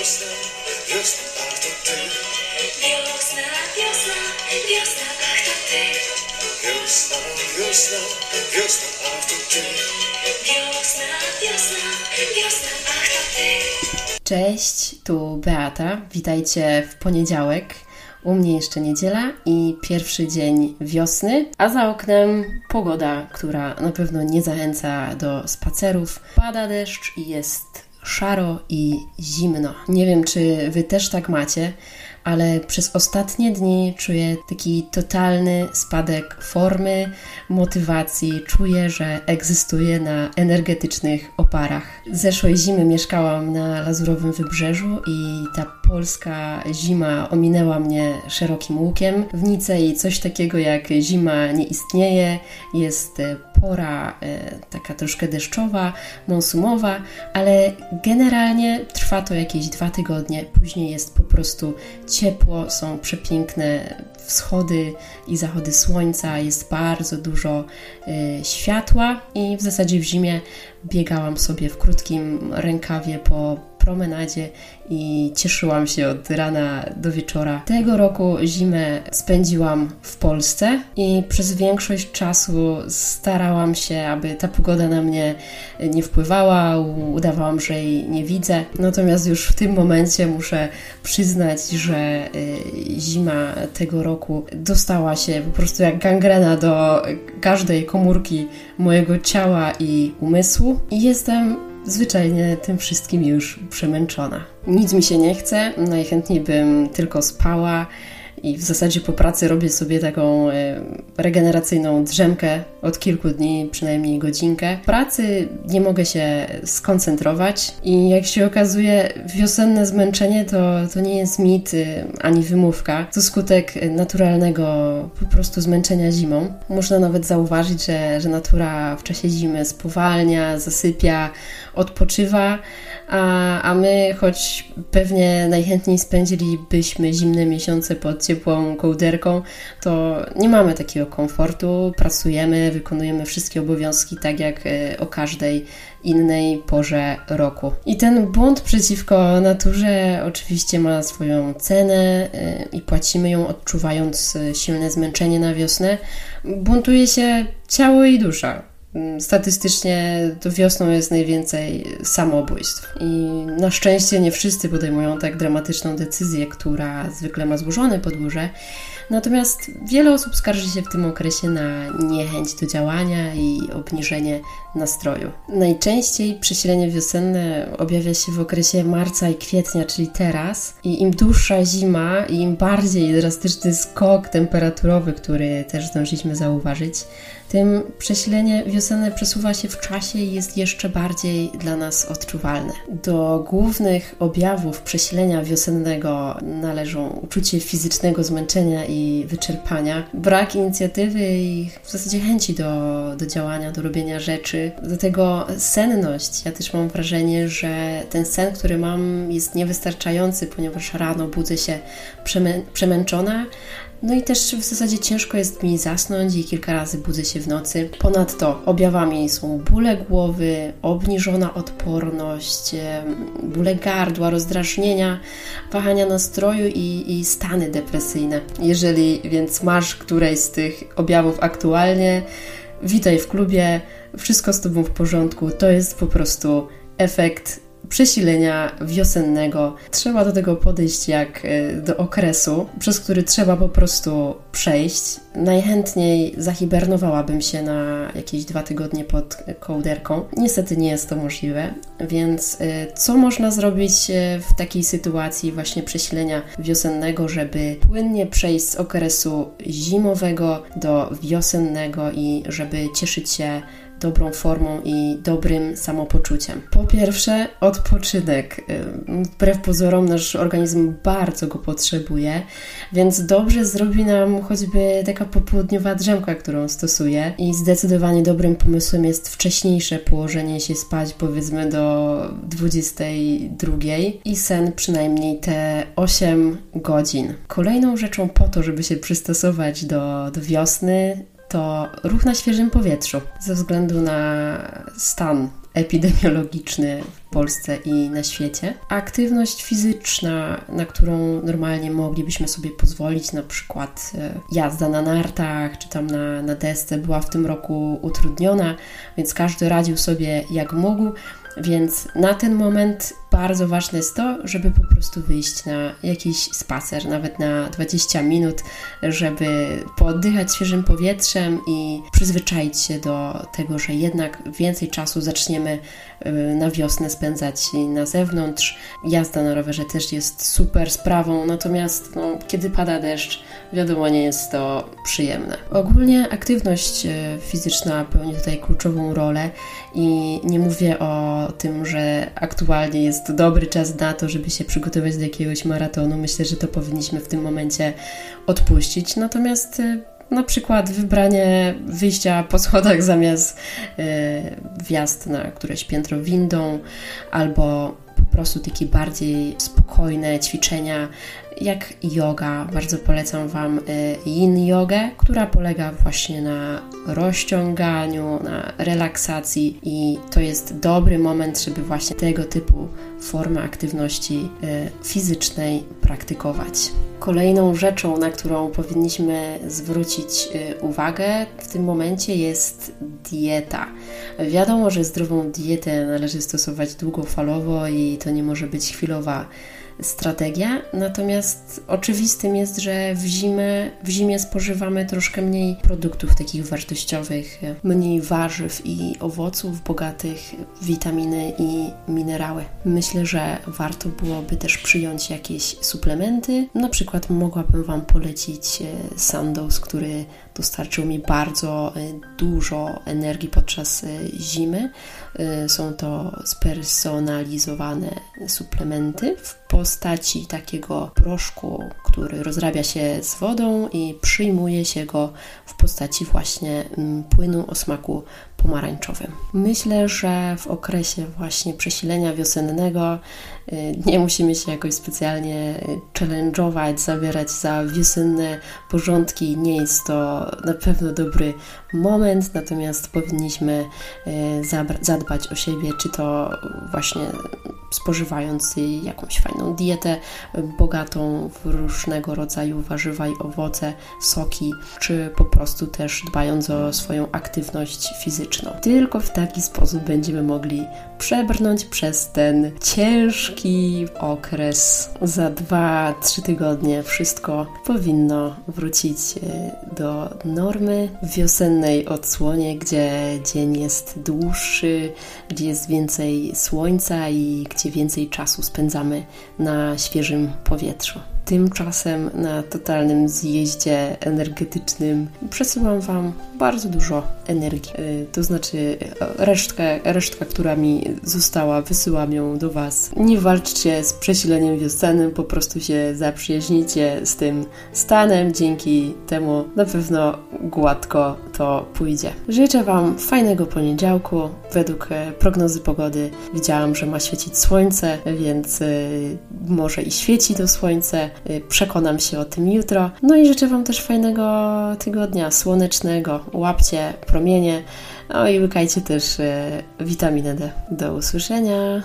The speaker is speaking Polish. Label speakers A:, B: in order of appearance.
A: wiosna, wiosna, ach to ty.
B: Wiosna, wiosna, wiosna, ach to ty.
A: Wiosna, wiosna, wiosna, ach to ty.
B: Wiosna, wiosna, wiosna, ach to ty.
C: Cześć, tu Beata. Witajcie w poniedziałek. U mnie jeszcze niedziela i pierwszy dzień wiosny, a za oknem pogoda, która na pewno nie zachęca do spacerów. Pada deszcz i jest szaro i zimno. Nie wiem, czy wy też tak macie, ale przez ostatnie dni czuję taki totalny spadek formy, motywacji. Czuję, że egzystuję na energetycznych oparach. Zeszłej zimy mieszkałam na Lazurowym Wybrzeżu i ta polska zima ominęła mnie szerokim łukiem. W Nicei coś takiego jak zima nie istnieje, jest e, pora e, taka troszkę deszczowa, monsumowa, ale generalnie trwa to jakieś dwa tygodnie. Później jest po prostu ciepło, są przepiękne wschody i zachody słońca, jest bardzo dużo y, światła i w zasadzie w zimie biegałam sobie w krótkim rękawie po promenadzie i cieszyłam się od rana do wieczora. Tego roku zimę spędziłam w Polsce i przez większość czasu starałam się, aby ta pogoda na mnie nie wpływała, udawałam, że jej nie widzę. Natomiast już w tym momencie muszę przyznać, że y, zima tego roku dostała się po prostu jak gangrena do każdej komórki mojego ciała i umysłu i jestem zwyczajnie tym wszystkim już przemęczona. Nic mi się nie chce, najchętniej bym tylko spała i w zasadzie po pracy robię sobie taką e, regeneracyjną drzemkę od kilku dni, przynajmniej godzinkę. W pracy nie mogę się skoncentrować i jak się okazuje, wiosenne zmęczenie to, to nie jest mit y, ani wymówka. To skutek naturalnego po prostu zmęczenia zimą. Można nawet zauważyć, że, że natura w czasie zimy spowalnia, zasypia, odpoczywa a, a my, choć pewnie najchętniej spędzilibyśmy zimne miesiące pod ciepłą kołderką, to nie mamy takiego komfortu, pracujemy, wykonujemy wszystkie obowiązki tak jak e, o każdej innej porze roku. I ten błąd przeciwko naturze oczywiście ma swoją cenę e, i płacimy ją odczuwając e, silne zmęczenie na wiosnę. Buntuje się ciało i dusza. Mm, statystycznie to wiosną jest najwięcej samobójstw. I na szczęście nie wszyscy podejmują tak dramatyczną decyzję, która zwykle ma złożone podłoże. Natomiast wiele osób skarży się w tym okresie na niechęć do działania i obniżenie nastroju. Najczęściej przesilenie wiosenne objawia się w okresie marca i kwietnia, czyli teraz. I im dłuższa zima, i im bardziej drastyczny skok temperaturowy, który też zdążyliśmy zauważyć, tym przesilenie wiosenne przesuwa się w czasie i jest jeszcze bardziej dla nas odczuwalne. Do głównych objawów przesilenia wiosennego należą uczucie fizycznego zmęczenia i wyczerpania, brak inicjatywy i w zasadzie chęci do, do działania, do robienia rzeczy. Do tego senność. Ja też mam wrażenie, że ten sen, który mam, jest niewystarczający, ponieważ rano budzę się przemę przemęczona, no i też w zasadzie ciężko jest mi zasnąć i kilka razy budzę się w nocy. Ponadto objawami są bóle głowy, obniżona odporność, bóle gardła, rozdrażnienia, wahania nastroju i, i stany depresyjne. Jeżeli więc masz któreś z tych objawów aktualnie, witaj w klubie, wszystko z Tobą w porządku. To jest po prostu efekt przesilenia wiosennego. Trzeba do tego podejść jak e, do okresu, przez który trzeba po prostu przejść. Najchętniej zahibernowałabym się na jakieś dwa tygodnie pod kołderką. Niestety nie jest to możliwe, więc e, co można zrobić e, w takiej sytuacji właśnie przesilenia wiosennego, żeby płynnie przejść z okresu zimowego do wiosennego i żeby cieszyć się dobrą formą i dobrym samopoczuciem. Po pierwsze, odpoczynek. Wbrew pozorom, nasz organizm bardzo go potrzebuje, więc dobrze zrobi nam choćby taka popołudniowa drzemka, którą stosuję. I zdecydowanie dobrym pomysłem jest wcześniejsze położenie się spać, powiedzmy do 22 i sen przynajmniej te 8 godzin. Kolejną rzeczą po to, żeby się przystosować do, do wiosny, to ruch na świeżym powietrzu. Ze względu na stan epidemiologiczny w Polsce i na świecie. Aktywność fizyczna, na którą normalnie moglibyśmy sobie pozwolić, na przykład e, jazda na nartach czy tam na, na desce, była w tym roku utrudniona, więc każdy radził sobie jak mógł. Więc na ten moment bardzo ważne jest to, żeby po prostu wyjść na jakiś spacer, nawet na 20 minut, żeby pooddychać świeżym powietrzem i przyzwyczaić się do tego, że jednak więcej czasu zaczniemy y, na wiosnę spędzać na zewnątrz. Jazda na rowerze też jest super sprawą, natomiast no, kiedy pada deszcz, wiadomo, nie jest to przyjemne. Ogólnie aktywność y, fizyczna pełni tutaj kluczową rolę i nie mówię o tym, że aktualnie jest dobry czas na to, żeby się przygotować do jakiegoś maratonu. Myślę, że to powinniśmy w tym momencie odpuścić. Natomiast y, na przykład wybranie wyjścia po schodach zamiast y, wjazd na któreś piętro windą, albo po prostu takie bardziej spokojne ćwiczenia jak yoga. Bardzo polecam Wam y, yin jogę, która polega właśnie na rozciąganiu, na relaksacji i to jest dobry moment, żeby właśnie tego typu formy aktywności y, fizycznej praktykować. Kolejną rzeczą, na którą powinniśmy zwrócić y, uwagę w tym momencie jest dieta. Wiadomo, że zdrową dietę należy stosować długofalowo i to nie może być chwilowa strategia, natomiast oczywistym jest, że w zimę, w zimie spożywamy troszkę mniej produktów takich wartościowych, mniej warzyw i owoców bogatych w witaminy i minerały. Myślę, że warto byłoby też przyjąć jakieś suplementy. Na przykład mogłabym Wam polecić e, Sandoz, który dostarczył mi bardzo e, dużo energii podczas e, zimy. Są to spersonalizowane suplementy w postaci takiego proszku, który rozrabia się z wodą i przyjmuje się go w postaci właśnie mm, płynu o smaku pomarańczowym. Myślę, że w okresie właśnie przesilenia wiosennego y, nie musimy się jakoś specjalnie challenge'ować, zabierać za wiosenne porządki. Nie jest to na pewno dobry moment, natomiast powinniśmy y, zadbać o siebie, czy to właśnie spożywając jakąś fajną dietę bogatą w różnego rodzaju warzywa i owoce, soki, czy po prostu też dbając o swoją aktywność fizyczną. Tylko w taki sposób będziemy mogli przebrnąć przez ten ciężki okres. Za 2-3 tygodnie wszystko powinno wrócić e, do normy w wiosennej odsłonie, gdzie dzień jest dłuższy, gdzie jest więcej słońca i gdzie więcej czasu spędzamy na świeżym powietrzu. Tymczasem na totalnym zjeździe energetycznym przesyłam Wam bardzo dużo energii. Y, to znaczy resztkę, resztka, która mi została, wysyłam ją do Was. Nie walczcie z przesileniem wiosennym, po prostu się zaprzyjaźnijcie z tym stanem. Dzięki temu na pewno gładko to pójdzie. Życzę Wam fajnego poniedziałku. Według e, prognozy pogody widziałam, że ma świecić słońce, więc e, może i świeci to słońce. E, przekonam się o tym jutro. No i życzę Wam też fajnego tygodnia słonecznego. Łapcie promienie, no i łykajcie też witaminę D. Do usłyszenia.